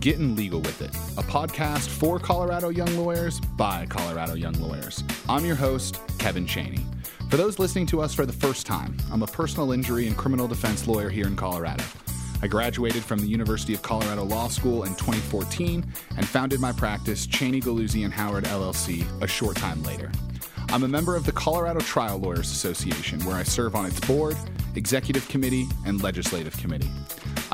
Getting Legal with It, a podcast for Colorado young lawyers by Colorado young lawyers. I'm your host, Kevin Cheney. For those listening to us for the first time, I'm a personal injury and criminal defense lawyer here in Colorado. I graduated from the University of Colorado Law School in 2014 and founded my practice, Cheney Galluzzi and Howard LLC, a short time later. I'm a member of the Colorado Trial Lawyers Association, where I serve on its board, executive committee, and legislative committee.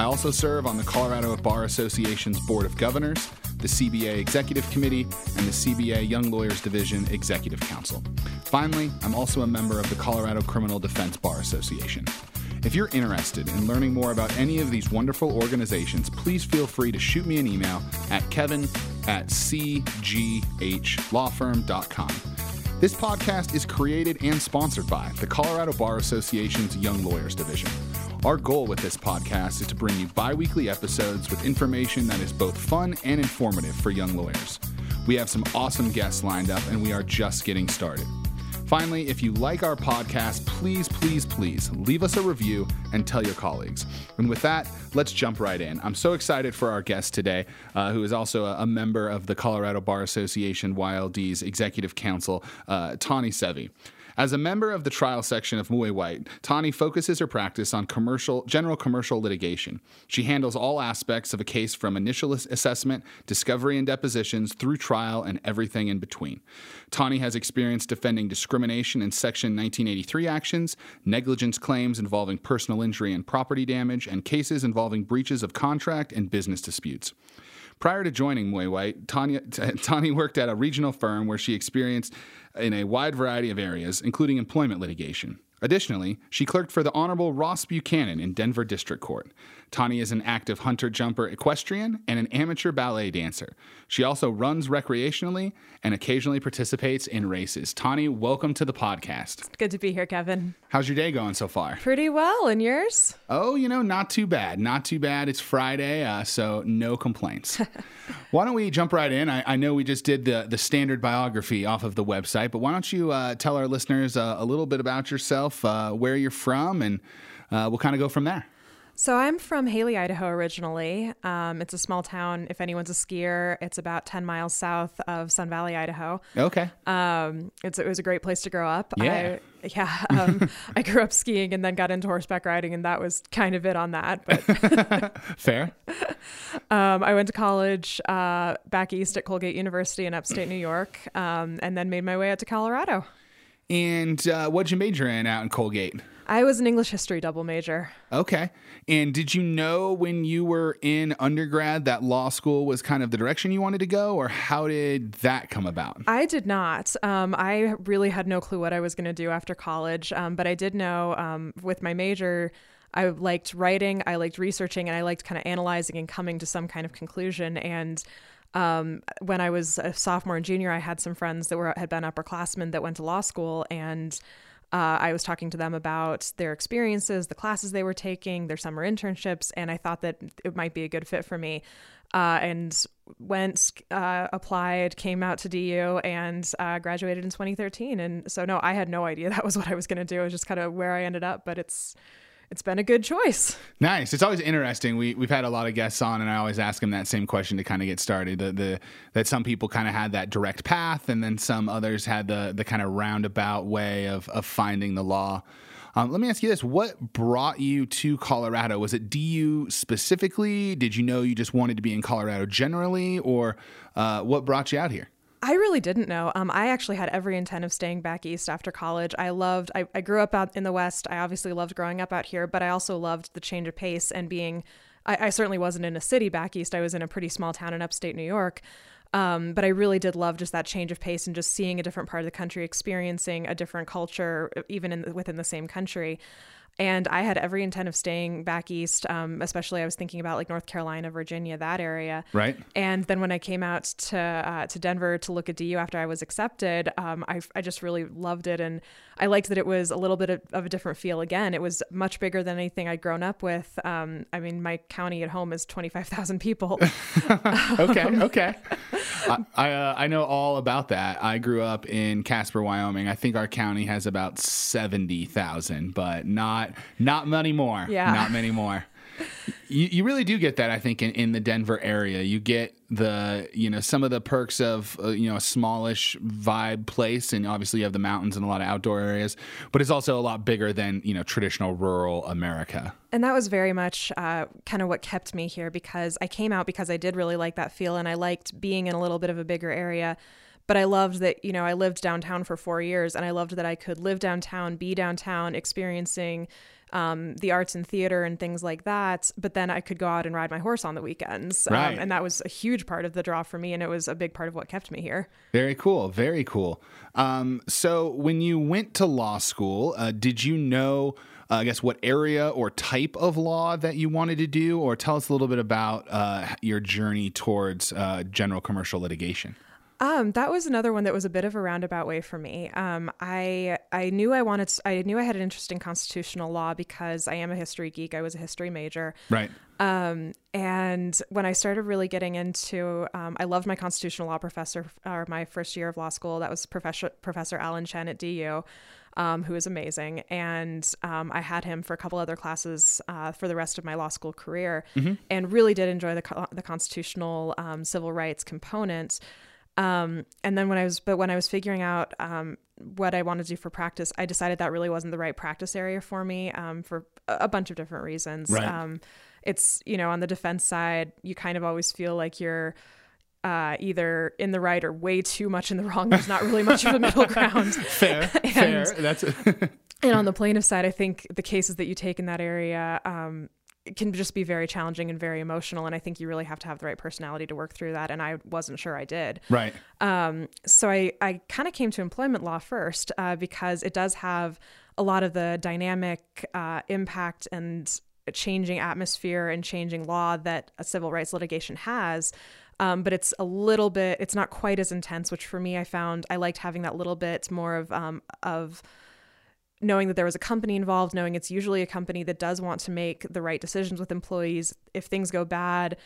I also serve on the Colorado Bar Association's Board of Governors, the CBA Executive Committee, and the CBA Young Lawyers Division Executive Council. Finally, I'm also a member of the Colorado Criminal Defense Bar Association. If you're interested in learning more about any of these wonderful organizations, please feel free to shoot me an email at kevin at cghlawfirm.com. This podcast is created and sponsored by the Colorado Bar Association's Young Lawyers Division. Our goal with this podcast is to bring you bi weekly episodes with information that is both fun and informative for young lawyers. We have some awesome guests lined up, and we are just getting started. Finally, if you like our podcast, please, please, please leave us a review and tell your colleagues. And with that, let's jump right in. I'm so excited for our guest today, uh, who is also a, a, member of the Colorado Bar Association YLD's Executive Council, uh, Tawny Sevy. As a member of the trial section of Moye White, Tawny focuses her practice on commercial, general commercial litigation. She handles all aspects of a case from initial assessment, discovery and depositions, through trial, and everything in between. Tawny has experience defending discrimination in Section 1983 actions, negligence claims involving personal injury and property damage, and cases involving breaches of contract and business disputes. Prior to joining Moye White, Tanya, Tawny worked at a regional firm where she experienced in a wide variety of areas, including employment litigation. Additionally, she clerked for the Honorable Ross Buchanan in Denver District Court. Tawny is an active hunter jumper equestrian and an amateur ballet dancer. She also runs recreationally and occasionally participates in races. Tawny, welcome to the podcast. Good to be here, Kevin. How's your day going so far? Pretty well. And yours? Oh, you know, not too bad. Not too bad. It's Friday, uh, so no complaints. why don't we jump right in? I, I, know we just did the, the standard biography off of the website, but why don't you uh, tell our listeners uh, a little bit about yourself, uh, where you're from, and uh, we'll kind of go from there. So I'm from Hailey, Idaho originally. Um, it's a small town. If anyone's a skier, it's about 10 miles south of Sun Valley, Idaho. Okay. Um, it's, it was a great place to grow up. Yeah. I, yeah. Um, I grew up skiing and then got into horseback riding, and that was kind of it on that. But fair. Um, I went to college uh, back east at Colgate University in upstate New York, um, and then made my way out to Colorado. And uh, what'd you major in out in Colgate? I was an English history double major. Okay. And did you know when you were in undergrad that law school was kind of the direction you wanted to go, or how did that come about? I did not. Um, I really had no clue what I was going to do after college, um, but I did know um, with my major. I liked writing, I liked researching, and I liked kind of analyzing and coming to some kind of conclusion. And um, when I was a sophomore and junior, I had some friends that were had been upperclassmen that went to law school, and uh, I was talking to them about their experiences, the classes they were taking, their summer internships, and I thought that it might be a good fit for me. Uh, and went, uh, applied, came out to DU, and uh, graduated in 2013. And so, no, I had no idea that was what I was going to do. It was just kind of where I ended up, but it's it's been a good choice. Nice. It's always interesting. We we've had a lot of guests on, and I always ask them that same question to kind of get started. The, the that some people kind of had that direct path, and then some others had the the kind of roundabout way of of finding the law. Um, let me ask you this: What brought you to Colorado? Was it DU specifically? Did you know you just wanted to be in Colorado generally, or uh, what brought you out here? I really didn't know. Um, I actually had every intent of staying back east after college. I loved, I, I grew up out in the West. I obviously loved growing up out here, but I also loved the change of pace and being, I, I certainly wasn't in a city back east. I was in a pretty small town in upstate New York. Um, but I really did love just that change of pace and just seeing a different part of the country, experiencing a different culture, even in, within the same country. And I had every intent of staying back east, um, especially I was thinking about like North Carolina, Virginia, that area. Right. And then when I came out to uh, to Denver to look at DU after I was accepted, um, I, I just really loved it. And I liked that it was a little bit of, of a different feel again. It was much bigger than anything I'd grown up with. Um, I mean, my county at home is 25,000 people. okay. Okay. I, I, uh, I know all about that. I grew up in Casper, Wyoming. I think our county has about 70,000, but not not many more. Yeah. Not many more. You, you really do get that, I think, in, in the Denver area. You get the, you know, some of the perks of, uh, you know, a smallish vibe place. And obviously you have the mountains and a lot of outdoor areas, but it's also a lot bigger than, you know, traditional rural America. And that was very much uh, kind of what kept me here because I came out because I did really like that feel and I liked being in a little bit of a bigger area but I loved that, you know, I lived downtown for four years and I loved that I could live downtown, be downtown, experiencing um, the arts and theater and things like that. But then I could go out and ride my horse on the weekends. Um, and that was a huge part of the draw for me. And it was a big part of what kept me here. Very cool. Very cool. Um, so when you went to law school, uh, did you know? Uh, I guess what area or type of law that you wanted to do, or tell us a little bit about uh, your journey towards uh, general commercial litigation. Um, that was another one that was a bit of a roundabout way for me. Um, I I knew I wanted to, I knew I had an interest in constitutional law because I am a history geek. I was a history major. Right. Um, and when I started really getting into, um, I loved my constitutional law professor, or my first year of law school. That was Professor Professor Alan Chen at DU. Um, who is amazing. And um, I had him for a couple other classes uh, for the rest of my law school career, mm-hmm. and really did enjoy the, co- the constitutional um, civil rights components. Um, and then when I was, but when I was figuring out um, what I wanted to do for practice, I decided that really wasn't the right practice area for me um, for a bunch of different reasons. Right. Um, it's, you know, on the defense side, you kind of always feel like you're uh, either in the right or way too much in the wrong. There's not really much of a middle ground. fair, and, fair. That's. and on the plaintiff side, I think the cases that you take in that area, um, can just be very challenging and very emotional and i think you really have to have the right personality to work through that and i wasn't sure i did. Right. Um, so i, I kind of came to employment law first uh, because it does have a lot of the dynamic uh, impact and changing atmosphere and changing law that a civil rights litigation has. Um, but it's a little bit it's not quite as intense which for me i found i liked having that little bit more of um, of knowing that there was a company involved, knowing it's usually a company that does want to make the right decisions with employees. If things go bad,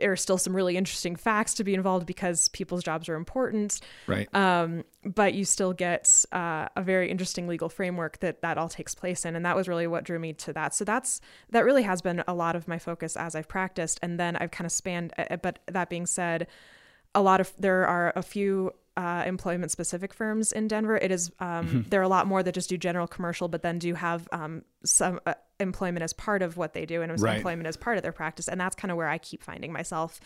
there are still some really interesting facts to be involved because people's jobs are important. Right. Um, but you still get uh, a very interesting legal framework that that all takes place in, and that was really what drew me to that. So that's that really has been a lot of my focus as I've practiced, and then I've kind of spanned. Uh, but that being said, a lot of there are a few uh, employment specific firms in Denver. It is um, mm-hmm. there are a lot more that just do general commercial, but then do have um, some uh, employment as part of what they do and right. employment as part of their practice. And that's kind of where I keep finding myself.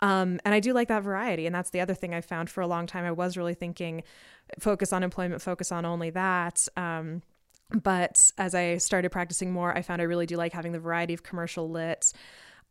Um, and I do like that variety. And that's the other thing I found for a long time. I was really thinking focus on employment, focus on only that. Um, but as I started practicing more, I found I really do like having the variety of commercial lit.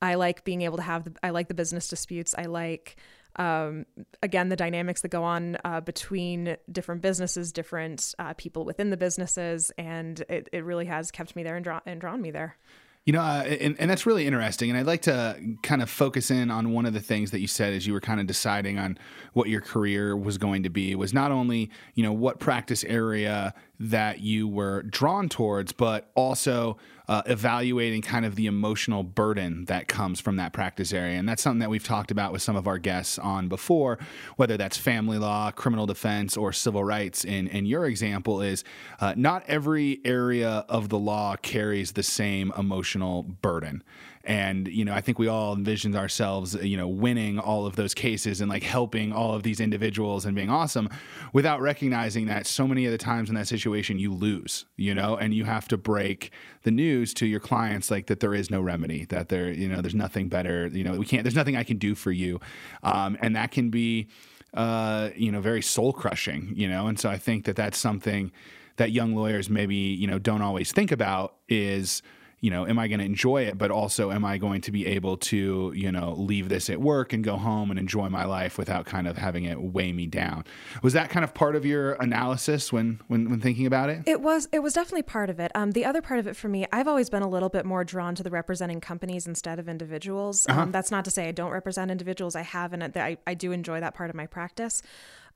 I like being able to have the, I like the business disputes. I like um, again, the dynamics that go on uh, between different businesses, different uh, people within the businesses, and it, it really has kept me there and, draw- and drawn me there. You know, uh, and, and that's really interesting. And I'd like to kind of focus in on one of the things that you said as you were kind of deciding on what your career was going to be was not only, you know, what practice area that you were drawn towards, but also uh, evaluating kind of the emotional burden that comes from that practice area. And that's something that we've talked about with some of our guests on before, whether that's family law, criminal defense, or civil rights. And, and your example is uh, not every area of the law carries the same emotional burden. And, you know, I think we all envisioned ourselves, you know, winning all of those cases and like helping all of these individuals and being awesome without recognizing that so many of the times in that situation you lose, you know, and you have to break the news to your clients like that there is no remedy, that there, you know, there's nothing better, you know, we can't, there's nothing I can do for you. Um, and that can be, uh, you know, very soul crushing, you know, and so I think that that's something that young lawyers maybe, you know, don't always think about is, you know, am I going to enjoy it? But also, am I going to be able to, you know, leave this at work and go home and enjoy my life without kind of having it weigh me down? Was that kind of part of your analysis when when, when thinking about it? It was. It was definitely part of it. Um, the other part of it for me, I've always been a little bit more drawn to the representing companies instead of individuals. Uh-huh. Um, that's not to say I don't represent individuals. I have, and I, I do enjoy that part of my practice.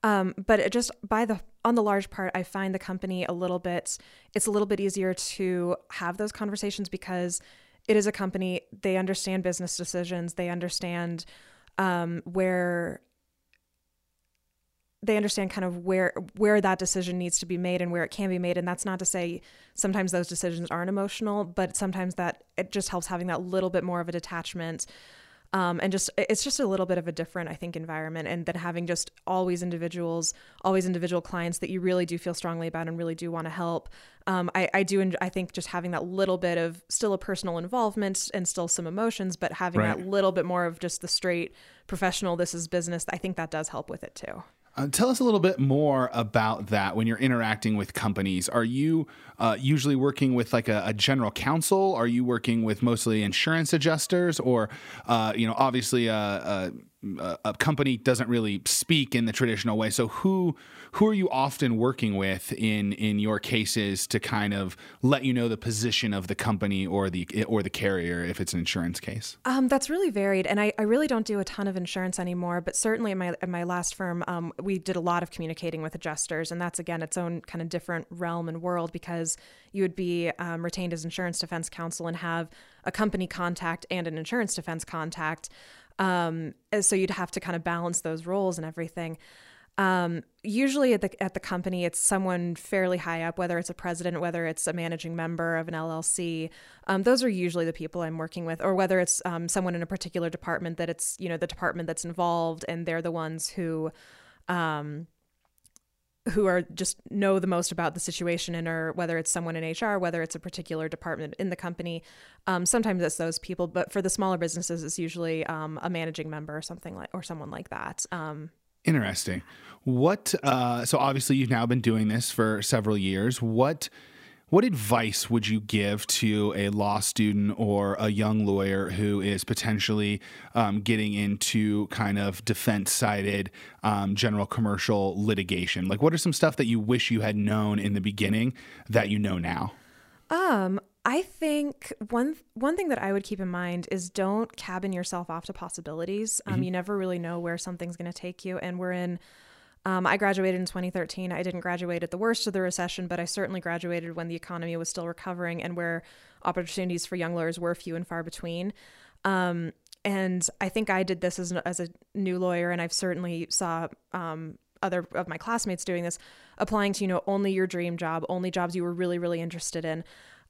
Um, but it just by the on the large part, I find the company a little bit. It's a little bit easier to have those conversations because it is a company. They understand business decisions. They understand um, where they understand kind of where where that decision needs to be made and where it can be made and that's not to say sometimes those decisions aren't emotional but sometimes that it just helps having that little bit more of a detachment um, and just it's just a little bit of a different i think environment and then having just always individuals always individual clients that you really do feel strongly about and really do want to help um, I, I do i think just having that little bit of still a personal involvement and still some emotions but having right. that little bit more of just the straight professional this is business i think that does help with it too uh, tell us a little bit more about that when you're interacting with companies. Are you uh, usually working with like a, a, general counsel? Are you working with mostly insurance adjusters, or uh, you know, obviously a, a company doesn't really speak in the traditional way. So who who are you often working with in in your cases to kind of let you know the position of the company or the or the carrier if it's an insurance case? Um, that's really varied, and I, I really don't do a ton of insurance anymore. But certainly in my in my last firm, um, we did a lot of communicating with adjusters, and that's again its own kind of different realm and world because you would be um, retained as insurance defense counsel and have a company contact and an insurance defense contact. Um, so you'd have to kind of balance those roles and everything. Um, usually at the at the company, it's someone fairly high up, whether it's a president, whether it's a managing member of an LLC. Um, those are usually the people I'm working with, or whether it's um, someone in a particular department that it's you know the department that's involved, and they're the ones who um, who are just know the most about the situation and or whether it's someone in HR, whether it's a particular department in the company. Um, sometimes it's those people, but for the smaller businesses, it's usually um, a managing member or something like or someone like that. Um, Interesting. What? Uh, so obviously, you've now been doing this for several years. What? What advice would you give to a law student or a young lawyer who is potentially um, getting into kind of defense sided um, general commercial litigation? Like, what are some stuff that you wish you had known in the beginning that you know now? Um, I think one one thing that I would keep in mind is don't cabin yourself off to possibilities. Um, mm-hmm. You never really know where something's going to take you, and we're in um, I graduated in 2013. I didn't graduate at the worst of the recession, but I certainly graduated when the economy was still recovering and where opportunities for young lawyers were few and far between. Um, and I think I did this as, as a new lawyer, and I've certainly saw um, other of my classmates doing this, applying to you know only your dream job, only jobs you were really really interested in.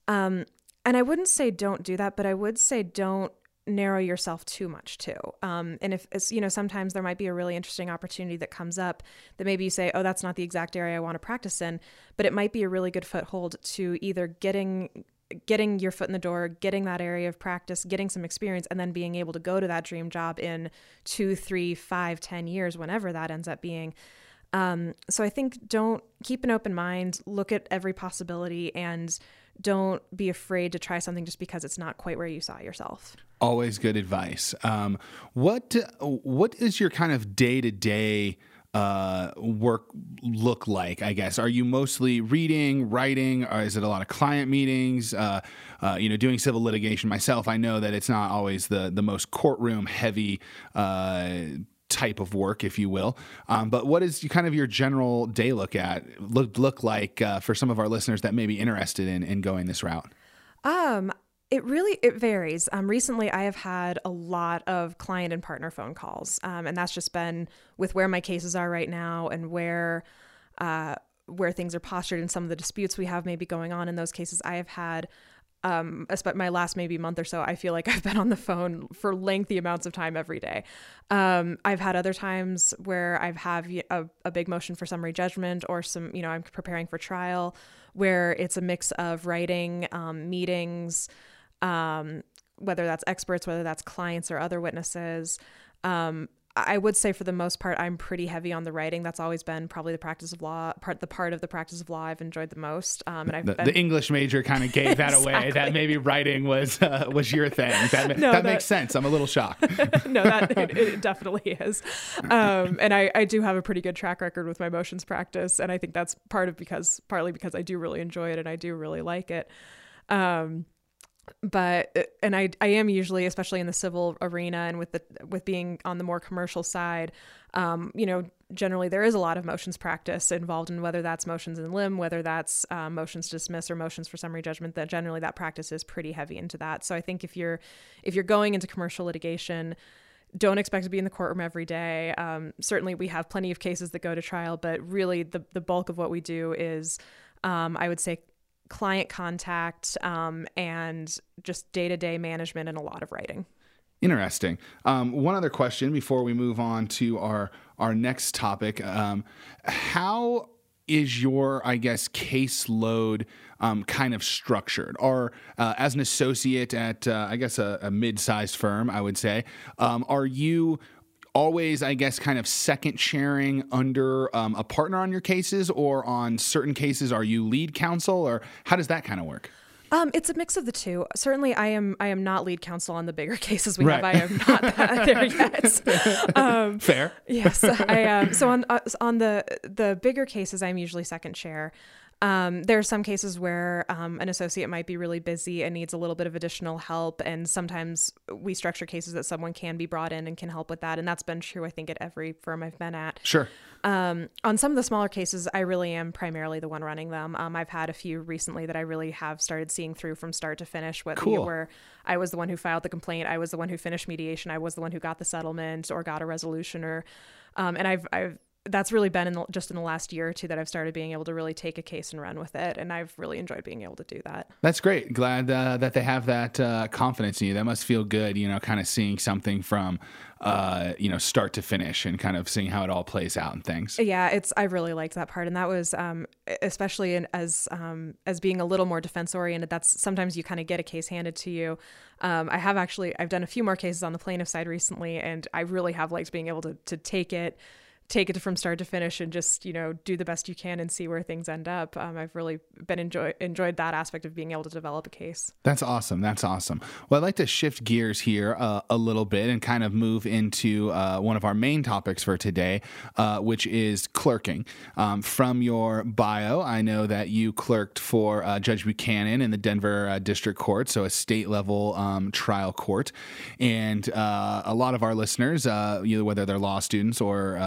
Um, and I wouldn't say don't do that, but I would say don't narrow yourself too much too. Um, and if you know, sometimes there might be a really interesting opportunity that comes up that maybe you say, oh, that's not the exact area I want to practice in, but it might be a really good foothold to either getting getting your foot in the door, getting that area of practice, getting some experience, and then being able to go to that dream job in two, three, five, ten years, whenever that ends up being. Um, so I think don't keep an open mind, look at every possibility, and don't be afraid to try something just because it's not quite where you saw yourself. Always good advice. Um, what what is your kind of day to day work look like? I guess are you mostly reading, writing, or is it a lot of client meetings? Uh, uh, you know, doing civil litigation myself, I know that it's not always the the most courtroom heavy uh, type of work, if you will. Um, but what is kind of your general day look at look look like uh, for some of our listeners that may be interested in in going this route? Um, it really it varies. Um, recently, I have had a lot of client and partner phone calls, um, and that's just been with where my cases are right now and where. Uh, where things are postured and some of the disputes we have maybe going on in those cases, I have had um, my last maybe month or so, I feel like I've been on the phone for lengthy amounts of time every day. Um, I've had other times where I've have a, a big motion for summary judgment or some, you know, I'm preparing for trial where it's a mix of writing, um, meetings, um, whether that's experts, whether that's clients or other witnesses. Um, I would say for the most part, I'm pretty heavy on the writing. That's always been probably the practice of law part, the part of the practice of law I've enjoyed the most. Um, and I've the, been... the English major kind of gave that exactly. away. That maybe writing was uh, was your thing. That, no, that, that, makes sense. I'm a little shocked. no, that it, it, definitely is. Um, and I, I do have a pretty good track record with my motions practice, and I think that's part of because partly because I do really enjoy it and I do really like it. Um, but uh, and I I am usually especially in the civil arena and with the with being on the more commercial side um, you know generally there is a lot of motions practice involved in whether that's motions in limine, whether that's uh, motions to dismiss or motions for summary judgment that generally that practice is pretty heavy into that so I think if you're if you're going into commercial litigation don't expect to be in the courtroom every day. Um, certainly, we have plenty of cases that go to trial, but really, the the bulk of what we do is, um, I would say, client contact um, and just day to day management and a lot of writing. Interesting. Um, one other question before we move on to our our next topic: um, How is your, I guess, caseload um, kind of structured? Or uh, as an associate at, uh, I guess, a, a mid-sized firm, I would say, um, are you always, I guess, kind of second sharing under um, a partner on your cases, or on certain cases, are you lead counsel, or how does that kind of work? Um, it's a mix of the two. Certainly, I am. I am not lead counsel on the bigger cases we right. have. I am not that there yet. Um, Fair. yes, I am. So on uh, on the the bigger cases, I'm usually second chair. Um, there are some cases where um, an associate might be really busy and needs a little bit of additional help, and sometimes we structure cases that someone can be brought in and can help with that, and that's been true, I think, at every firm I've been at. Sure. Um, on some of the smaller cases, I really am primarily the one running them. Um, I've had a few recently that I really have started seeing through from start to finish. Whether cool. where I was the one who filed the complaint, I was the one who finished mediation, I was the one who got the settlement or got a resolution, or um, and I've I've that's really been in the, just in the last year or two that I've started being able to really take a case and run with it, and I've really enjoyed being able to do that. That's great. Glad uh, that they have that uh, confidence in you. That must feel good, you know, kind of seeing something from, uh, you know, start to finish and kind of seeing how it all plays out and things. Yeah, it's I really liked that part, and that was um, especially in, as um, as being a little more defense oriented. That's sometimes you kind of get a case handed to you. Um, I have actually I've done a few more cases on the plaintiff side recently, and I really have liked being able to to take it take it from start to finish and just you know do the best you can and see where things end up. Um, I've really been enjoy enjoyed that aspect of being able to develop a case. That's awesome. That's awesome. Well, I'd like to shift gears here uh, a little bit and kind of move into uh, one of our main topics for today, uh, which is clerking. Um, from your bio, I know that you clerked for uh, Judge Buchanan in the Denver uh, District Court, so a state level um, trial court, and uh, a lot of our listeners, either whether they're law students or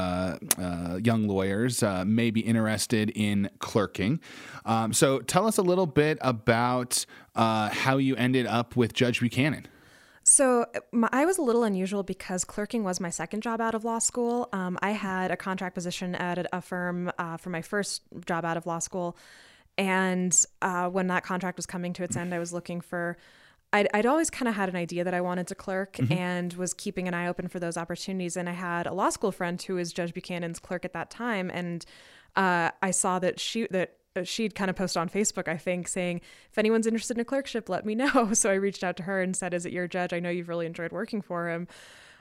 young lawyers uh, may be interested in clerking. Um, so tell us a little bit about uh, how you ended up with Judge Buchanan. So my, I was a little unusual because clerking was my second job out of law school. Um, I had a contract position at a firm uh, for my first job out of law school. And uh, when that contract was coming to its end, I was looking for I'd, I'd always kind of had an idea that I wanted to clerk mm-hmm. and was keeping an eye open for those opportunities. And I had a law school friend who was Judge Buchanan's clerk at that time, and uh, I saw that she that uh, she'd kind of post on Facebook, I think, saying, if anyone's interested in a clerkship, let me know. So I reached out to her and said, Is it your judge? I know you've really enjoyed working for him.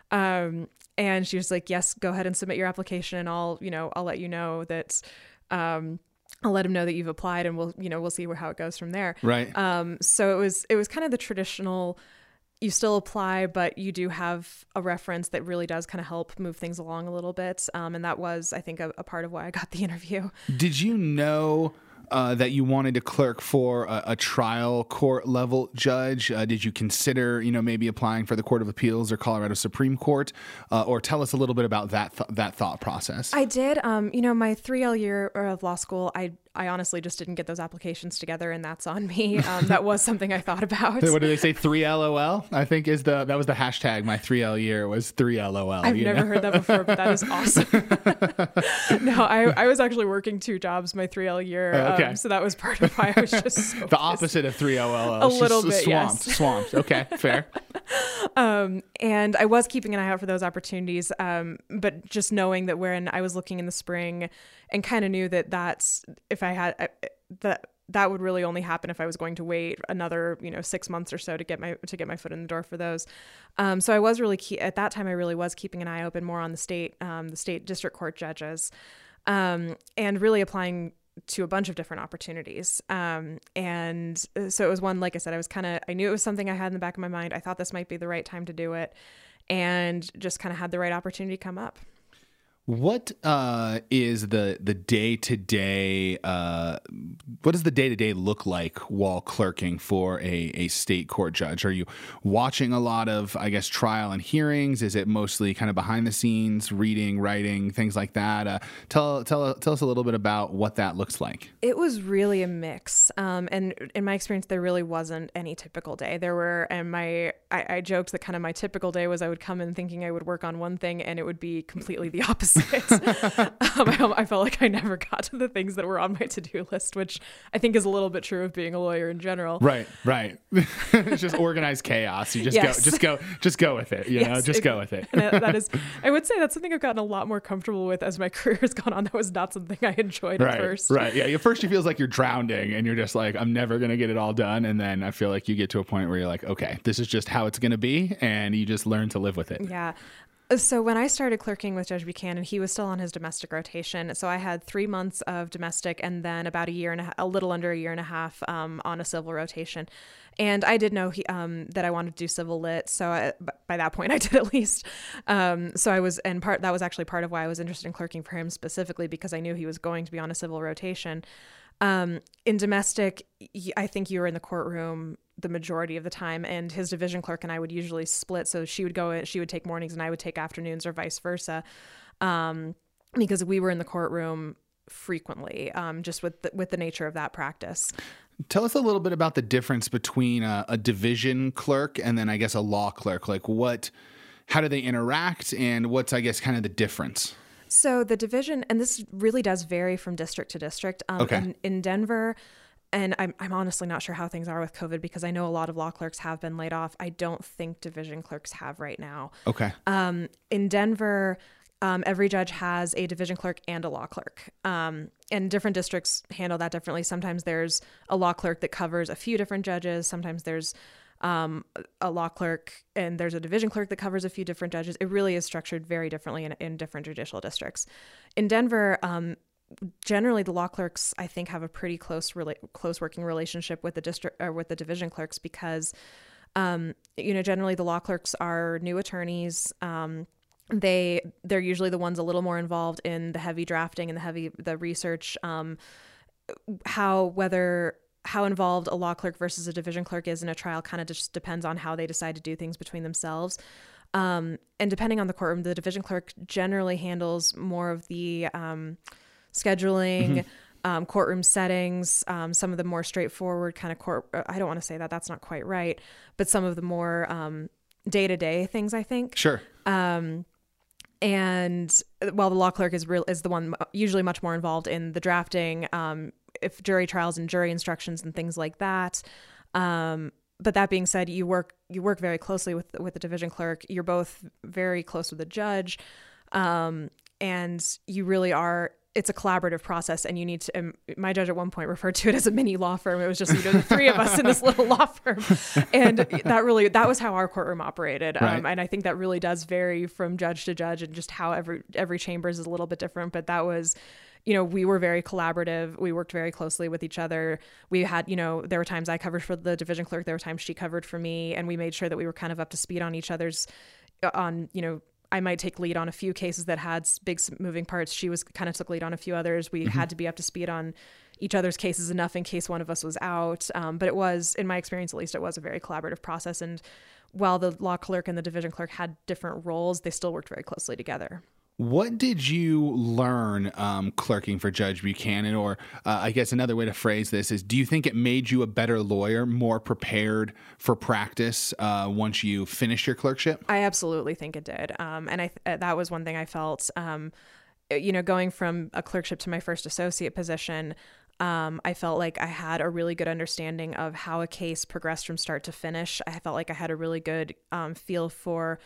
Um, and she was like, Yes, go ahead and submit your application and I'll, you know, I'll let you know that um, I'll let him know that you've applied, and we'll you know we'll see where, how it goes from there. Right. Um. So it was it was kind of the traditional. You still apply, but you do have a reference that really does kind of help move things along a little bit. Um, and that was, I think, a, a part of why I got the interview. Did you know uh, that you wanted to clerk for a, a trial court level judge? Uh, did you consider, you know, maybe applying for the Court of Appeals or Colorado Supreme Court? Uh, or tell us a little bit about that th- that thought process. I did. Um, you know, my 3L year of law school, I I honestly just didn't get those applications together, and that's on me. Um, that was something I thought about. what do they say? Three LOL. I think is the that was the hashtag. My three L year was three LOL. I've never know? heard that before, but that is awesome. no, I, I was actually working two jobs my three L year, oh, okay. Um, so that was part of why I was just so the opposite of three LOL. A little bit, swamped, yes. swamped. Okay, fair. um, and I was keeping an eye out for those opportunities, um, but just knowing that when I was looking in the spring and kind of knew that that's if I had that that would really only happen if I was going to wait another, you know, six months or so to get my to get my foot in the door for those. Um, so I was really key at that time. I really was keeping an eye open more on the state, um, the state district court judges, um, and really applying to a bunch of different opportunities. Um, and uh, so it was one, like I said, I was kind of I knew it was something I had in the back of my mind. I thought this might be the right time to do it, and just kind of had the right opportunity come up. What uh, is the the day to day? What does the day to day look like while clerking for a, a state court judge? Are you watching a lot of, I guess, trial and hearings? Is it mostly kind of behind the scenes, reading, writing, things like that? Uh, tell tell tell us a little bit about what that looks like. It was really a mix, um, and in my experience, there really wasn't any typical day. There were, and my I, I joked that kind of my typical day was I would come in thinking I would work on one thing, and it would be completely the opposite. um, I, I, felt like I never got to the things that were on my to do list, which I think is a little bit true of being a lawyer in general. Right, right. it's just organized chaos. You just yes. go, just go, just go with it. You yes, know, just it, go with it. that is, I would say that's something I've gotten a lot more comfortable with as my career has gone on. That was not something I enjoyed right, at first. Right. Yeah. At first, you feels like you're drowning, and you're just like, I'm never gonna get it all done. And then I feel like you get to a point where you're like, okay, this is just how it's gonna be, and you just learn to live with it. Yeah. So when I started clerking with Judge Buchanan, he was still on his domestic rotation. So I had three months of domestic, and then about a year and a, a little under a year and a half um, on a civil rotation. And I did know he, um, that I wanted to do civil lit. So I, by that point, I did at least. Um, so I was, and part that was actually part of why I was interested in clerking for him specifically because I knew he was going to be on a civil rotation. Um, in domestic, I think you were in the courtroom the majority of the time, and his division clerk and I would usually split. So she would go, she would take mornings, and I would take afternoons, or vice versa, um, because we were in the courtroom frequently, um, just with the, with the nature of that practice. Tell us a little bit about the difference between a, a division clerk and then I guess a law clerk. Like what, how do they interact, and what's I guess kind of the difference? So the division, and this really does vary from district to district. Um, okay. In, in Denver, and I'm, I'm honestly not sure how things are with COVID because I know a lot of law clerks have been laid off. I don't think division clerks have right now. Okay. Um, in Denver, um, every judge has a division clerk and a law clerk. Um, and different districts handle that differently. Sometimes there's a law clerk that covers a few different judges. Sometimes there's um, a law clerk and there's a division clerk that covers a few different judges. It really is structured very differently in, in different judicial districts. In Denver, um, generally the law clerks I think have a pretty close rela- close working relationship with the district or with the division clerks because um, you know generally the law clerks are new attorneys. Um, they they're usually the ones a little more involved in the heavy drafting and the heavy the research. Um, how whether how involved a law clerk versus a division clerk is in a trial kind of just depends on how they decide to do things between themselves. Um, and depending on the courtroom, the division clerk generally handles more of the um, scheduling, mm-hmm. um, courtroom settings, um, some of the more straightforward kind of court. Uh, I don't want to say that that's not quite right, but some of the more day to day things, I think. Sure. Um, and uh, while the law clerk is real is the one usually much more involved in the drafting, um, if jury trials and jury instructions and things like that. Um, but that being said, you work you work very closely with with the division clerk. You're both very close with the judge, um, and you really are. It's a collaborative process, and you need to. Um, my judge at one point referred to it as a mini law firm. It was just you know the three of us in this little law firm, and that really that was how our courtroom operated. Um, and I think that really does vary from judge to judge, and just how every every chambers is a little bit different. But that was you know, we were very collaborative. We worked very closely with each other. We had, you know, there were times I covered for the division clerk, there were times she covered for me, and we made sure that we were kind of up to speed on each other's, uh, on, you know, I might take lead on a few cases that had big moving parts. She was kind of took lead on a few others. We mm-hmm. had to be up to speed on each other's cases enough in case one of us was out. Um, but it was, in my experience at least, it was a very collaborative process. And while the law clerk and the division clerk had different roles, they still worked very closely together. What did you learn um, clerking for Judge Buchanan? Or uh, I guess another way to phrase this is do you think it made you a better lawyer, more prepared for practice uh, once you finished your clerkship? I absolutely think it did. Um, and I th- uh, that was one thing I felt. Um, you know, going from a clerkship to my first associate position, um, I felt like I had a really good understanding of how a case progressed from start to finish. I felt like I had a really good um, feel for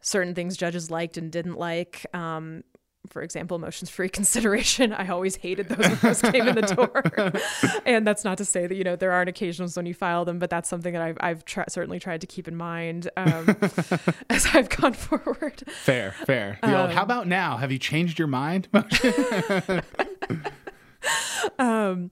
certain things judges liked and didn't like. Um, for example, motions for reconsideration. I always hated those when those came in the door. and that's not to say that, you know, there aren't occasions when you file them, but that's something that I've, I've certainly tried to keep in mind um, as I've gone forward. Fair, fair. The um, old, how about now? Have you changed your mind? um,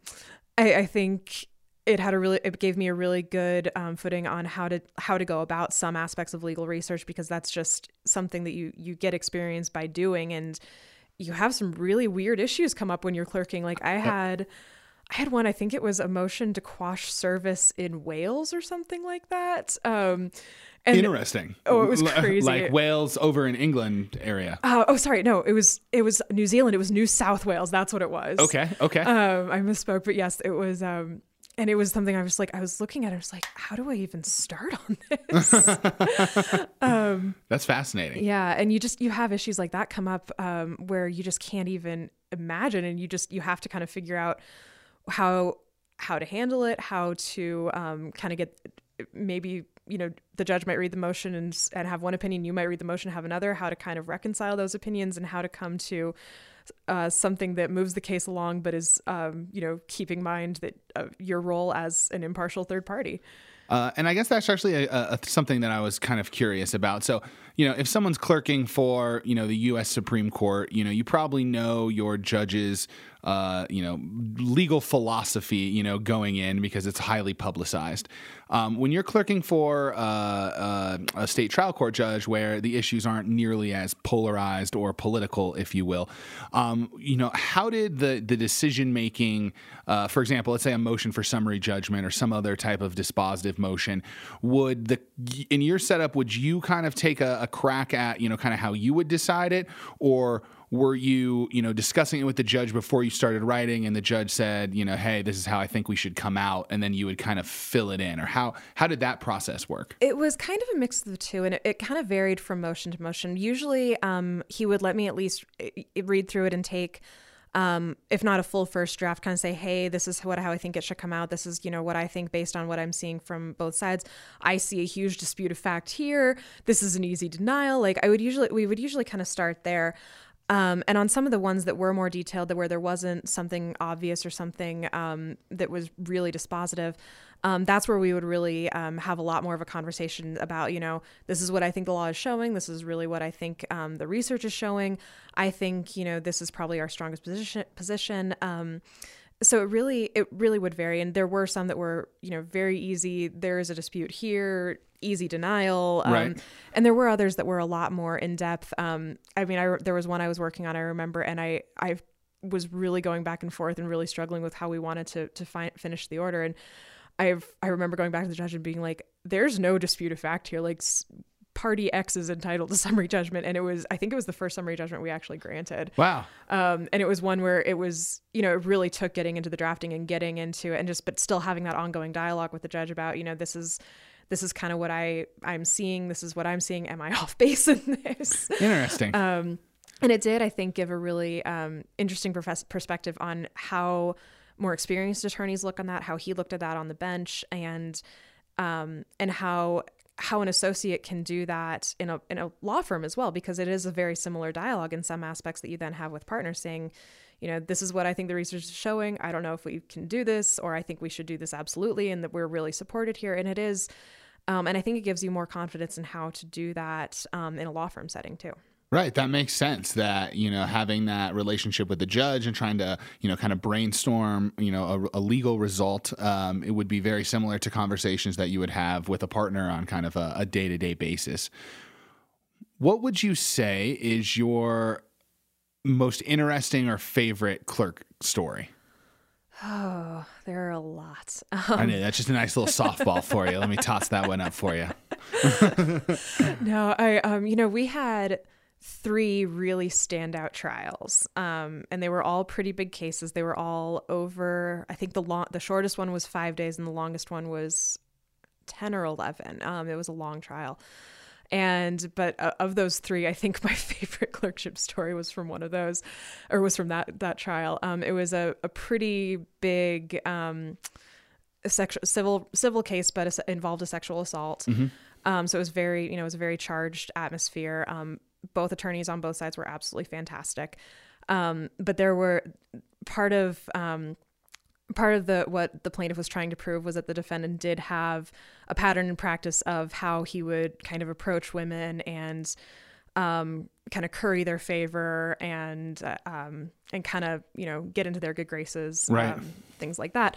I, I think it had a really it gave me a really good um, footing on how to how to go about some aspects of legal research because that's just something that you you get experience by doing and you have some really weird issues come up when you're clerking. Like I had I had one, I think it was a motion to quash service in Wales or something like that. Um and, Interesting. Oh, it was crazy. Like Wales over in England area. Uh, oh, sorry. No, it was it was New Zealand. It was New South Wales. That's what it was. Okay. Okay. Um, I misspoke, but yes, it was. Um, and it was something I was like, I was looking at it, I was like, how do I even start on this? um, That's fascinating. Yeah. And you just, you have issues like that come up um, where you just can't even imagine. And you just, you have to kind of figure out how, how to handle it, how to um, kind of get maybe, you know, the judge might read the motion and, and have one opinion, you might read the motion, have another, how to kind of reconcile those opinions and how to come to uh, something that moves the case along, but is, um, you know, keeping mind that uh, your role as an impartial third party. Uh, and I guess that's actually a, a, something that I was kind of curious about. So, you know, if someone's clerking for, you know, the U.S. Supreme Court, you know, you probably know your judges uh, you know, legal philosophy, you know, going in because it's highly publicized. Um, when you're clerking for uh, uh, a state trial court judge where the issues aren't nearly as polarized or political, if you will, um, you know, how did the the decision making, uh, for example, let's say a motion for summary judgment or some other type of dispositive motion, would the in your setup would you kind of take a, a crack at you know kind of how you would decide it, or were you you know discussing it with the judge before you started writing and the judge said you know hey this is how i think we should come out and then you would kind of fill it in? Or how how did that process work? It was kind of a mix of the two and it, it kind of varied from motion to motion. Usually um, he would let me at least eh, read through it and take um, if not a full first draft, kind of say, hey, this is what how I think it should come out. This is you know what I think based on what I'm seeing from both sides. I see a huge dispute of fact here. This is an easy denial. Like I would usually we would usually kind of start there. Um, and on some of the ones that were more detailed, that where there wasn't something obvious or something um, that was really dispositive, um, that's where we would really um, have a lot more of a conversation about, you know, this is what I think the law is showing. This is really what I think um, the research is showing. I think, you know, this is probably our strongest position. position um, so it really it really would vary and there were some that were you know very easy there is a dispute here easy denial um, right. and there were others that were a lot more in depth um, i mean I, there was one i was working on i remember and i i was really going back and forth and really struggling with how we wanted to to fi- finish the order and i've i remember going back to the judge and being like there's no dispute of fact here like party X is entitled to summary judgment. And it was, I think it was the first summary judgment we actually granted. Wow. Um, and it was one where it was, you know, it really took getting into the drafting and getting into it and just, but still having that ongoing dialogue with the judge about, you know, this is, this is kind of what I, I'm seeing. This is what I'm seeing. Am I off base in this? Interesting. Um, and it did, I think, give a really um, interesting profess- perspective on how more experienced attorneys look on that, how he looked at that on the bench, and um, and how how an associate can do that in a in a law firm as well because it is a very similar dialogue in some aspects that you then have with partners saying you know this is what i think the research is showing. I don't know if we can do this or i think we should do this absolutely and that we're really supported here. And it is um, and i think it gives you more confidence in how to do that um, in a law firm setting too Right, that makes sense. That you know, having that relationship with the judge and trying to you know kind of brainstorm you know a, a legal result, um, it would be very similar to conversations that you would have with a partner on kind of a day to day basis. What would you say is your most interesting or favorite clerk story? Oh, there are a lot. Um, I know that's just a nice little softball for you. Let me toss that one up for you. no, I um, you know, we had three really standout trials, um, and they were all pretty big cases. They were all over. I think the long, the shortest one was five days, and the longest one was ten or eleven. Um, it was a long trial. And but uh, of those three, I think my favorite clerkship story was from one of those, or was from that that trial. Um, it was a, a pretty big um, sexual civil civil case, but involved a sexual assault. Mm-hmm. Um, so it was very, you know, it was a very charged atmosphere. Um, both attorneys on both sides were absolutely fantastic. Um, but there were part of um, part of the what the plaintiff was trying to prove was that the defendant did have a pattern and practice of how he would kind of approach women and um, kind of curry their favor and uh, um, and kind of you know get into their good graces, right. um, things like that.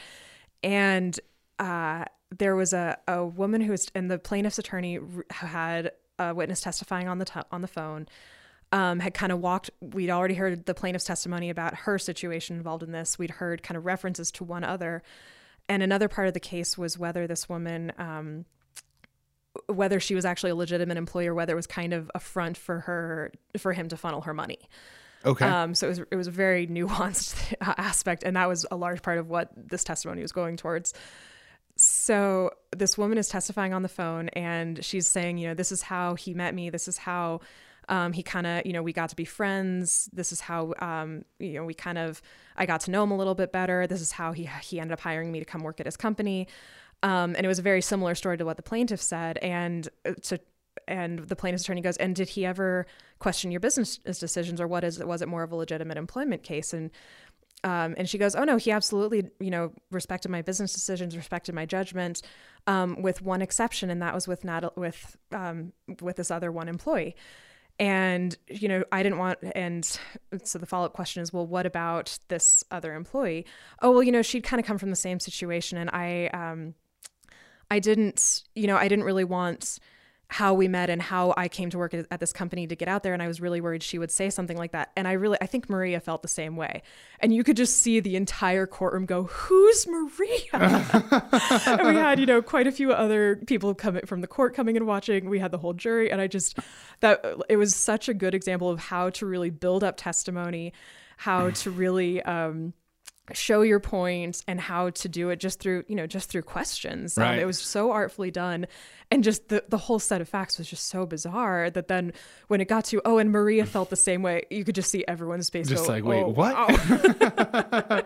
And uh, there was a, a woman who was and the plaintiff's attorney had a witness testifying on the t- on the phone. um, had kind of walked. We'd already heard the plaintiff's testimony about her situation involved in this. We'd heard kind of references to one other, and another part of the case was whether this woman. Um, whether she was actually a legitimate employer, whether it was kind of a front for her for him to funnel her money. Okay. Um, so it was it was a very nuanced aspect, and that was a large part of what this testimony was going towards. So this woman is testifying on the phone, and she's saying, you know, this is how he met me. This is how um, he kind of, you know, we got to be friends. This is how, um, you know, we kind of, I got to know him a little bit better. This is how he he ended up hiring me to come work at his company. Um, and it was a very similar story to what the plaintiff said. And uh, to and the plaintiff's attorney goes, and did he ever question your business decisions, or what is it? Was it more of a legitimate employment case? And um, and she goes, oh no, he absolutely, you know, respected my business decisions, respected my judgment, um, with one exception, and that was with Nat- with um, with this other one employee. And you know, I didn't want, and so the follow up question is, well, what about this other employee? Oh well, you know, she'd kind of come from the same situation, and I, um, I didn't, you know, I didn't really want how we met and how I came to work at, this company to get out there. And I was really worried she would say something like that. And I really, I think Maria felt the same way. And you could just see the entire courtroom go, Who's Maria? and we had, you know, quite a few other people coming from the court coming and watching. We had the whole jury. And I just, that it was such a good example of how to really build up testimony, how to really, um, show your point and how to do it just through you know just through questions um, right. Um, it was so artfully done and just the, the whole set of facts was just so bizarre that then when it got to oh and maria felt the same way you could just see everyone's face just go, like wait oh, what wow.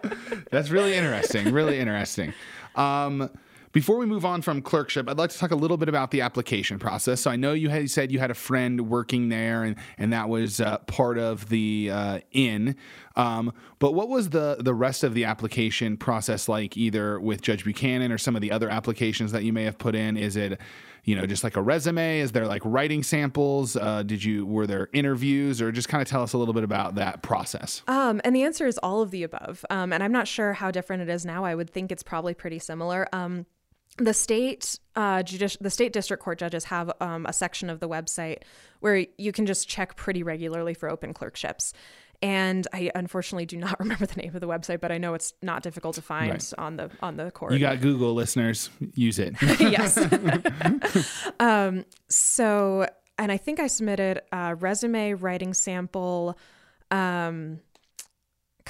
that's really interesting really interesting um, before we move on from clerkship, I'd like to talk a little bit about the application process. So I know you had said you had a friend working there, and and that was uh, part of the uh, in. Um, but what was the the rest of the application process like, either with Judge Buchanan or some of the other applications that you may have put in? Is it you know just like a resume? Is there like writing samples? Uh, did you were there interviews? Or just kind of tell us a little bit about that process. Um, and the answer is all of the above. Um, and i'm not sure how different it is now. I would think it's probably pretty similar. Um, the state uh, judici- the state district court judges have um, a section of the website where you can just check pretty regularly for open clerkships. And I unfortunately do not remember the name of the website, but I know it's not difficult to find right. on the on the court. You got Google listeners, use it. yes. um, so, and I think I submitted a resume, writing sample. Um,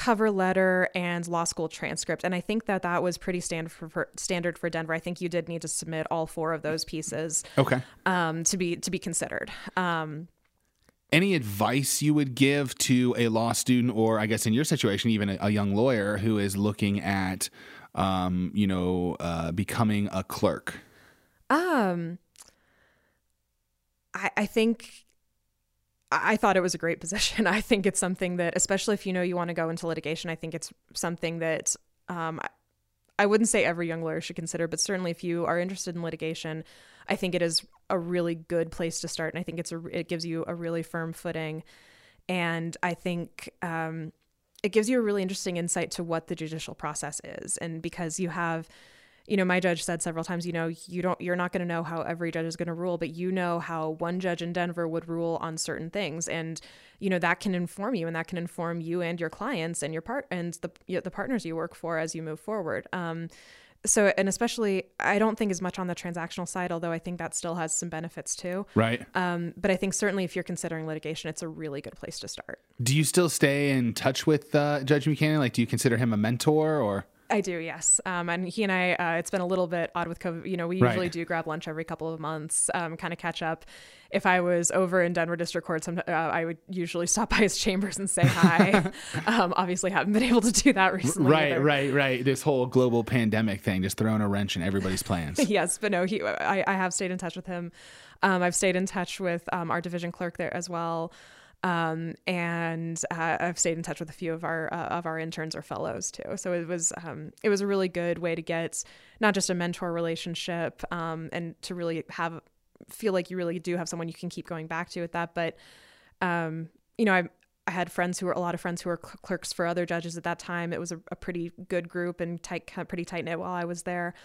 cover letter and law school transcript. And i think that that was pretty standard for, for, standard for denver. I think you did need to submit all four of those pieces okay. um, to be to be considered. Um, any advice you would give to a law student or i guess in your situation even a, a young lawyer who is looking at um, you know uh, becoming a clerk? Um I, I think I thought it was a great position. I think it's something that, especially if you know you want to go into litigation, I think it's something that um, I wouldn't say every young lawyer should consider, but certainly if you are interested in litigation, I think it is a really good place to start. And I think it's a, it gives you a really firm footing. And I think um, it gives you a really interesting insight to what the judicial process is. And because you have, you know, my judge said several times, you know, you don't, you're not going to know how every judge is going to rule, but you know how one judge in Denver would rule on certain things, and you know that can inform you, and that can inform you and your clients and your part and the you know, the partners you work for as you move forward. Um, so and especially i don't think as much on the transactional side although i think that still has some benefits too. Right. Um, but i think certainly if you're considering litigation it's a really good place to start. Do you still stay in touch with uh, judge buchanan? Like do you consider him a mentor or I do, yes. Um, and he and I, uh, it's been a little bit odd with COVID. You know, we usually right. do grab lunch every couple of months, um, kind of catch up. If I was over in Denver District Court, some, uh, I would usually stop by his chambers and say hi. um, obviously, haven't been able to do that recently. Right, either. right, right. This whole global pandemic thing just throwing a wrench in everybody's plans. yes, but no, he. I, I have stayed in touch with him. Um, I've stayed in touch with um, our division clerk there as well. Um, and uh, I've stayed in touch with a few of our uh, of our interns or fellows too. So it was um, it was a really good way to get not just a mentor relationship um, and to really have feel like you really do have someone you can keep going back to with that. But um, you know, I I had friends who were a lot of friends who were clerks for other judges at that time. It was a, a pretty good group and tight, pretty tight knit while I was there.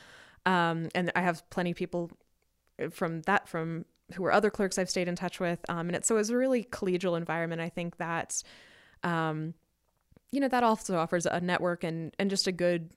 Um, and I have plenty of people from that from who were other clerks I've stayed in touch with. Um, and it, so it was a really collegial environment. I think that, um, you know, that also offers a network and, and just a good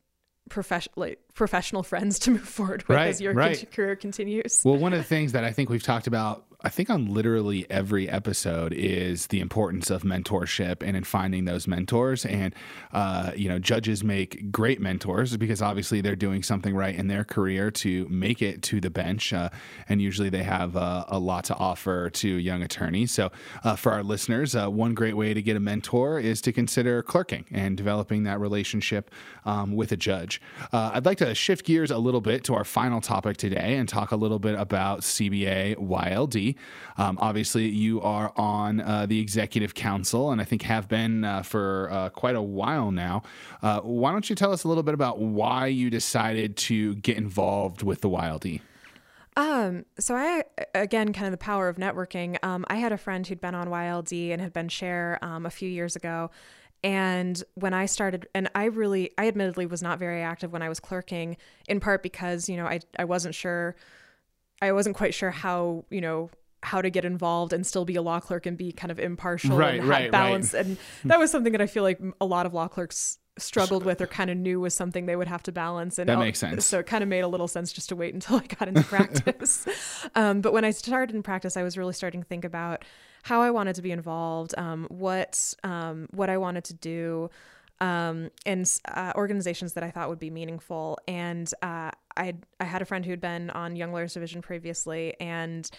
professional like, professional friends to move forward with Right, as your right. career continues. Well, one of the things that I think we've talked about, I think on literally every episode, is the importance of mentorship and in finding those mentors. And, uh, you know, judges make great mentors because obviously they're doing something right in their career to make it to the bench. Uh, and usually they have uh, a lot to offer to young attorneys. So, uh, for our listeners, uh, one great way to get a mentor is to consider clerking and developing that relationship um, with a judge. Uh, I'd like to shift gears a little bit to our final topic today and talk a little bit about CBA YLD. Um, obviously, you are on uh, the executive council and I think have been uh, for uh, quite a while now. Uh, why don't you tell us a little bit about why you decided to get involved with the YLD? Um, so I again kind of the power of networking. Um, I had a friend who'd been on YLD and had been chair um, a few years ago. And when I started, and I really, I admittedly was not very active when I was clerking, in part because you know I I wasn't sure, I wasn't quite sure how you know how to get involved and still be a law clerk and be kind of impartial Right, and have right, right. balance. And that was something that I feel like a lot of law clerks struggled with or kind of knew was something they would have to balance. And That I'll- makes sense. So it kind of made a little sense just to wait until I got into practice. um, but when I started in practice, I was really starting to think about how I wanted to be involved, um, what um, what I wanted to do, um, and uh, organizations that I thought would be meaningful. And uh, I I had a friend who had been on Young Lawyers Division previously, and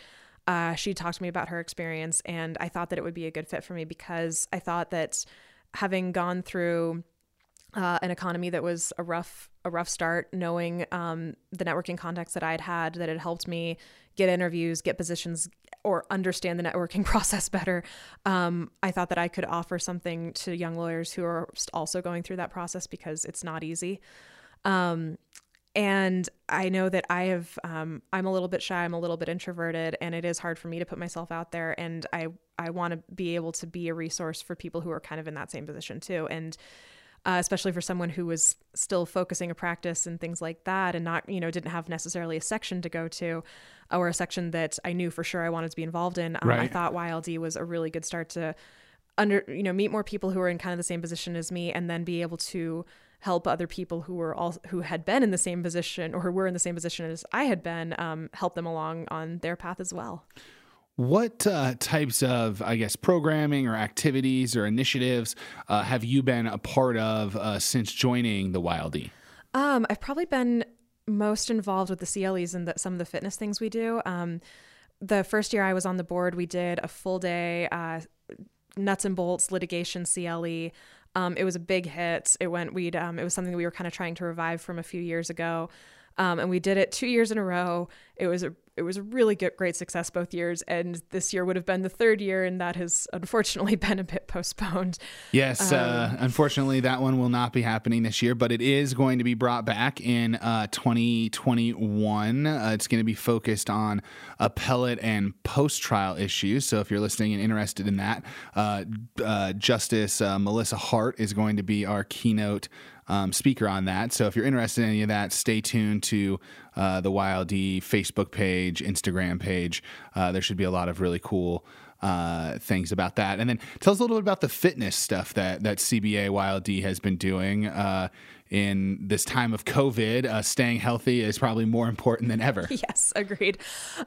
uh, she talked to me about her experience, and I thought that it would be a good fit for me because I thought that having gone through uh, an economy that was a rough a rough start, knowing um, the networking contacts that I'd had that had helped me get interviews, get positions, or understand the networking process better. Um, I thought that I could offer something to young lawyers who are also going through that process because it's not easy. Um, and I know that I have, um, I'm a little bit shy, I'm a little bit introverted, and it is hard for me to put myself out there. And I, I want to be able to be a resource for people who are kind of in that same position too. And uh, especially for someone who was still focusing a practice and things like that, and not, you know, didn't have necessarily a section to go to, or a section that I knew for sure I wanted to be involved in. Um, I thought YLD was a really good start to under, you know, meet more people who are in kind of the same position as me, and then be able to help other people who were all who had been in the same position or who were in the same position as I had been, um, help them along on their path as well. What uh, types of, I guess, programming or activities or initiatives uh, have you been a part of uh, since joining the Wildy? Um, I've probably been most involved with the CLEs and the, some of the fitness things we do. Um, the first year I was on the board, we did a full day uh, nuts and bolts litigation CLE. Um, it was a big hit. It went. We'd. Um, it was something that we were kind of trying to revive from a few years ago, um, and we did it two years in a row. It was a. It was a really good, great success both years, and this year would have been the third year, and that has unfortunately been a bit postponed. Yes, uh, unfortunately, that one will not be happening this year, but it is going to be brought back in uh, 2021. Uh, it's going to be focused on appellate and post trial issues. So, if you're listening and interested in that, uh, uh, Justice uh, Melissa Hart is going to be our keynote. Um, speaker on that. So if you're interested in any of that, stay tuned to uh, the YLD Facebook page, Instagram page. Uh, there should be a lot of really cool uh, things about that. And then tell us a little bit about the fitness stuff that that CBA YLD has been doing uh, in this time of COVID. Uh, staying healthy is probably more important than ever. yes, agreed.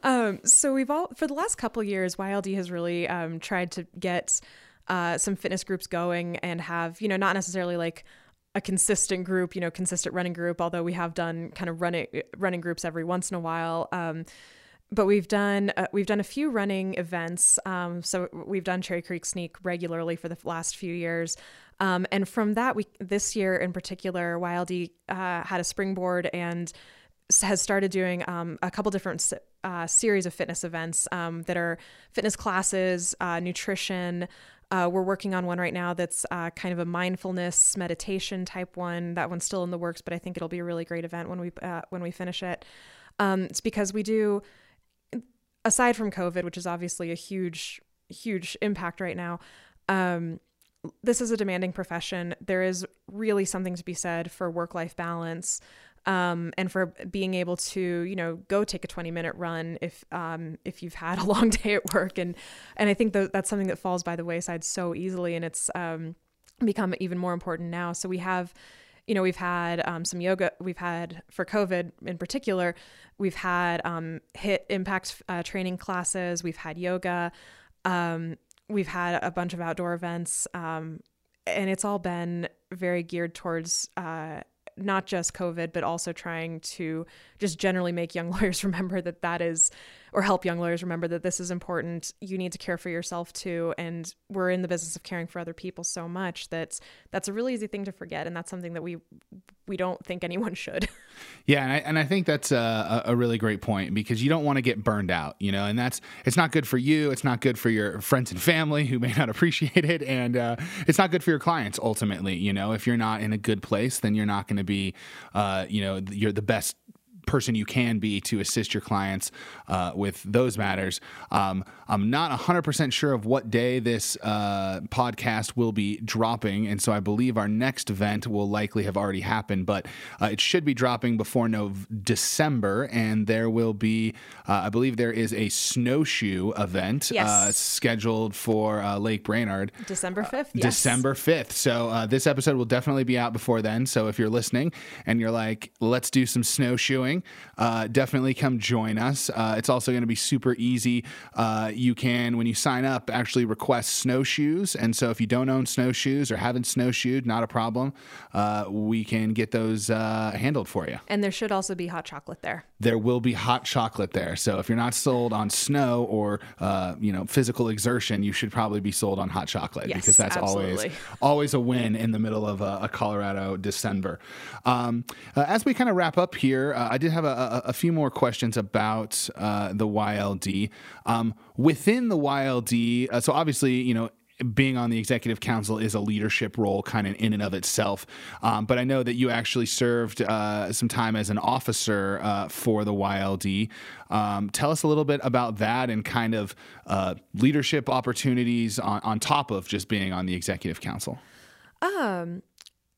Um, so we've all for the last couple years, YLD has really um, tried to get uh, some fitness groups going and have you know not necessarily like a consistent group, you know, consistent running group. Although we have done kind of running running groups every once in a while. Um, but we've done uh, we've done a few running events. Um, so we've done Cherry Creek Sneak regularly for the last few years, um, and from that we this year in particular, YLD uh, had a springboard and has started doing um, a couple different uh, series of fitness events um, that are fitness classes, uh, nutrition. Uh, we're working on one right now that's uh, kind of a mindfulness meditation type one. That one's still in the works, but I think it'll be a really great event when we uh, when we finish it. Um, it's because we do aside from COVID, which is obviously a huge, huge impact right now, um, this is a demanding profession. There is really something to be said for work life balance. Um, and for being able to you know go take a 20 minute run if um, if you've had a long day at work. And and I think that that's something that falls by the wayside so easily and it's um, become even more important now. So we have you know we've had um, some yoga we've had for covid in particular we've had um, hit impact uh, training classes we've had yoga um, we've had a bunch of outdoor events um, and it's all been very geared towards uh, not just COVID, but also trying to just generally make young lawyers remember that that is, or help young lawyers remember that this is important. You need to care for yourself too. And we're in the business of caring for other people so much that that's a really easy thing to forget. And that's something that we, we don't think anyone should. Yeah. And I, and I think that's a, a really great point because you don't want to get burned out, you know, and that's, it's not good for you. It's not good for your friends and family who may not appreciate it. And uh, it's not good for your clients ultimately. You know, if you're not in a good place, then you're not going to be, uh, you know, you're the best person you can be to assist your clients uh, with those matters. Um, I'm not 100% sure of what day this uh, podcast will be dropping, and so I believe our next event will likely have already happened, but uh, it should be dropping before no December, and there will be, uh, I believe, there is a snowshoe event uh, Yes. scheduled for uh, Lake Brainard. December 5th. yes. December 5th. So uh, this episode will definitely be out before then. So if you're listening and you're like, let's do some snowshoeing, uh, definitely come join us. Uh, it's also going to be super easy. Uh, you can, when you sign up, actually request snowshoes. And so if you don't own snowshoes or haven't snowshoed, not a problem. Uh, we can get those uh, handled for you. And there should also be hot chocolate there. There will be hot chocolate there. So if you're not sold on snow or uh, you know physical exertion, you should probably be sold on hot chocolate Yes, because that's always absolutely. always a win in the middle of a, a Colorado December. Um, as we kind of wrap up here, uh, I did have a, a, a few more questions about uh, the YLD. Um, within the YLD, uh, so obviously, you know, being on the executive council is a leadership role kind of in and of itself. Um, but I know that you actually served uh, some time as an officer uh, for the YLD. Um, tell us a little bit about that and kind of uh, leadership opportunities on, on top of just being on the executive council.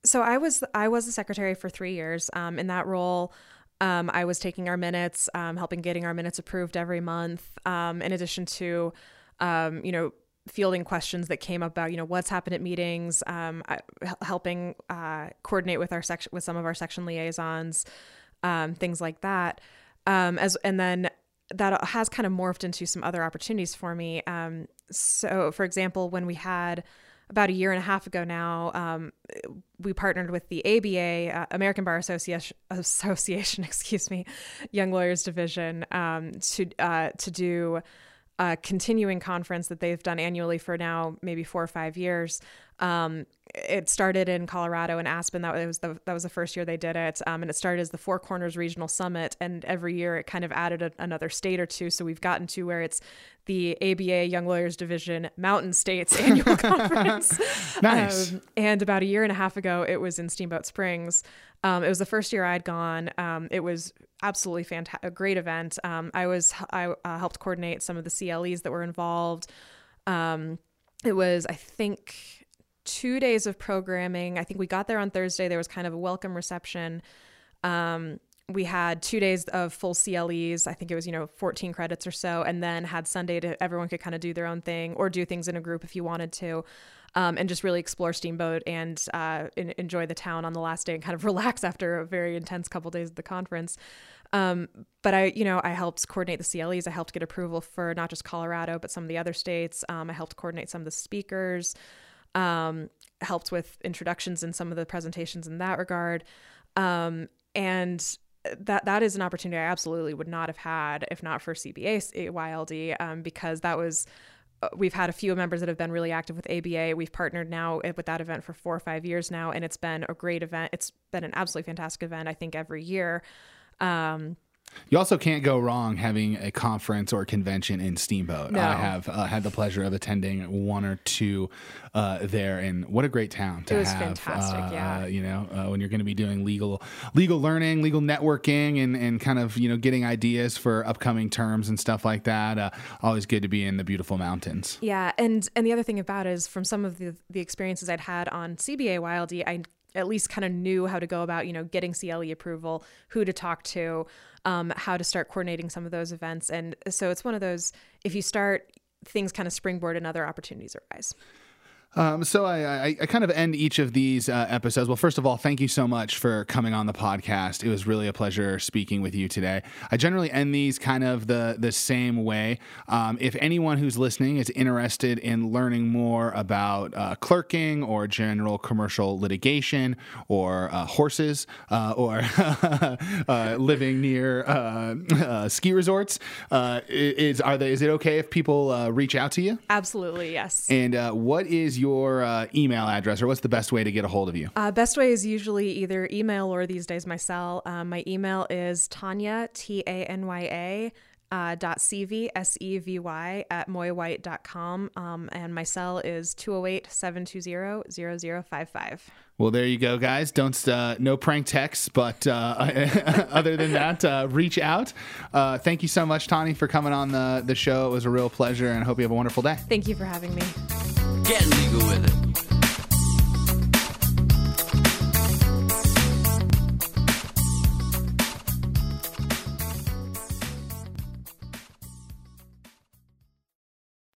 so I was I was the secretary for three years. Um, in that role, um, I was taking our minutes, um, helping getting our minutes approved every month. Um, in addition to, um, you know, fielding questions that came up about you know what's happened at meetings, um, I, helping uh, coordinate with our section with some of our section liaisons, um, things like that. As and then that has kind of morphed into some other opportunities for me. So, for example, when we had about a year and a half ago now, um, we partnered with the ABA, uh, American Bar Association, Association, excuse me, Young Lawyers Division, um, to uh, to do a continuing conference that they've done annually for now maybe four or five years. Um, it started in Colorado in Aspen. That was the that was the first year they did it, um, and it started as the Four Corners Regional Summit. And every year it kind of added a, another state or two. So we've gotten to where it's the ABA Young Lawyers Division Mountain States Annual Conference. Nice. Um, and about a year and a half ago, it was in Steamboat Springs. Um, it was the first year I'd gone. Um, it was absolutely fantastic, a great event. Um, I was I uh, helped coordinate some of the CLEs that were involved. Um, it was I think two days of programming. I think we got there on Thursday. There was kind of a welcome reception. Um, we had two days of full CLEs. I think it was, you know, 14 credits or so, and then had Sunday to everyone could kind of do their own thing or do things in a group if you wanted to. Um, and just really explore Steamboat and uh, en- enjoy the town on the last day and kind of relax after a very intense couple days at the conference. Um, but I, you know, I helped coordinate the CLEs. I helped get approval for not just Colorado, but some of the other states. Um, I helped coordinate some of the speakers, um, helped with introductions in some of the presentations in that regard. Um, and that that is an opportunity I absolutely would not have had if not for CBA YLD, um, because that was uh, we've had a few members that have been really active with ABA. We've partnered now with that event for four or five years now, and it's been a great event. It's been an absolutely fantastic event. I think every year. Um, You also can't go wrong having a conference or convention in Steamboat. No. I have uh, had the pleasure of attending one or two uh, there, and what a great town to It was have. fantastic, uh, yeah. uh, you know, uh, when you're going to be doing legal legal learning, legal networking, and and kind of you know getting ideas for upcoming terms and stuff like that. Uh, always good to be in the beautiful mountains. Yeah, and and the other thing about it is from some of the the experiences I'd had on CBA YLD, I at least kind of knew how to go about, you know, getting CLE approval, who to talk to, um, how to start coordinating some of those events. And so it's one of those, if you start, things kind of springboard and other opportunities arise. Um, so I, I, I, kind of end each of these uh, episodes. Well, first of all, thank you so much for coming on the podcast. It was really a pleasure speaking with you today. I generally end these kind of the the same way. Um, if anyone who's listening is interested in learning more about uh, clerking or general commercial litigation or uh, horses uh, or uh, living near uh, ski resorts, is are they? Is it okay if people reach out to you? Absolutely, yes. And what is your your uh, email address, or what's the best way to get a hold of you? Uh, best way is usually either email or these days my cell. Um, my email is Tanya, T A N Y A. Uh, dot Sevy, S-E-V-Y at moyewhite.com. Um, and my cell is 208-720-0055. Well, there you go, guys. Don't uh, no prank texts, but uh, other than that, uh, reach out. Uh, thank you so much, Tani, for coming on the the show. It was a real pleasure, and I hope you have a wonderful day. Thank you for having me. Get legal with it.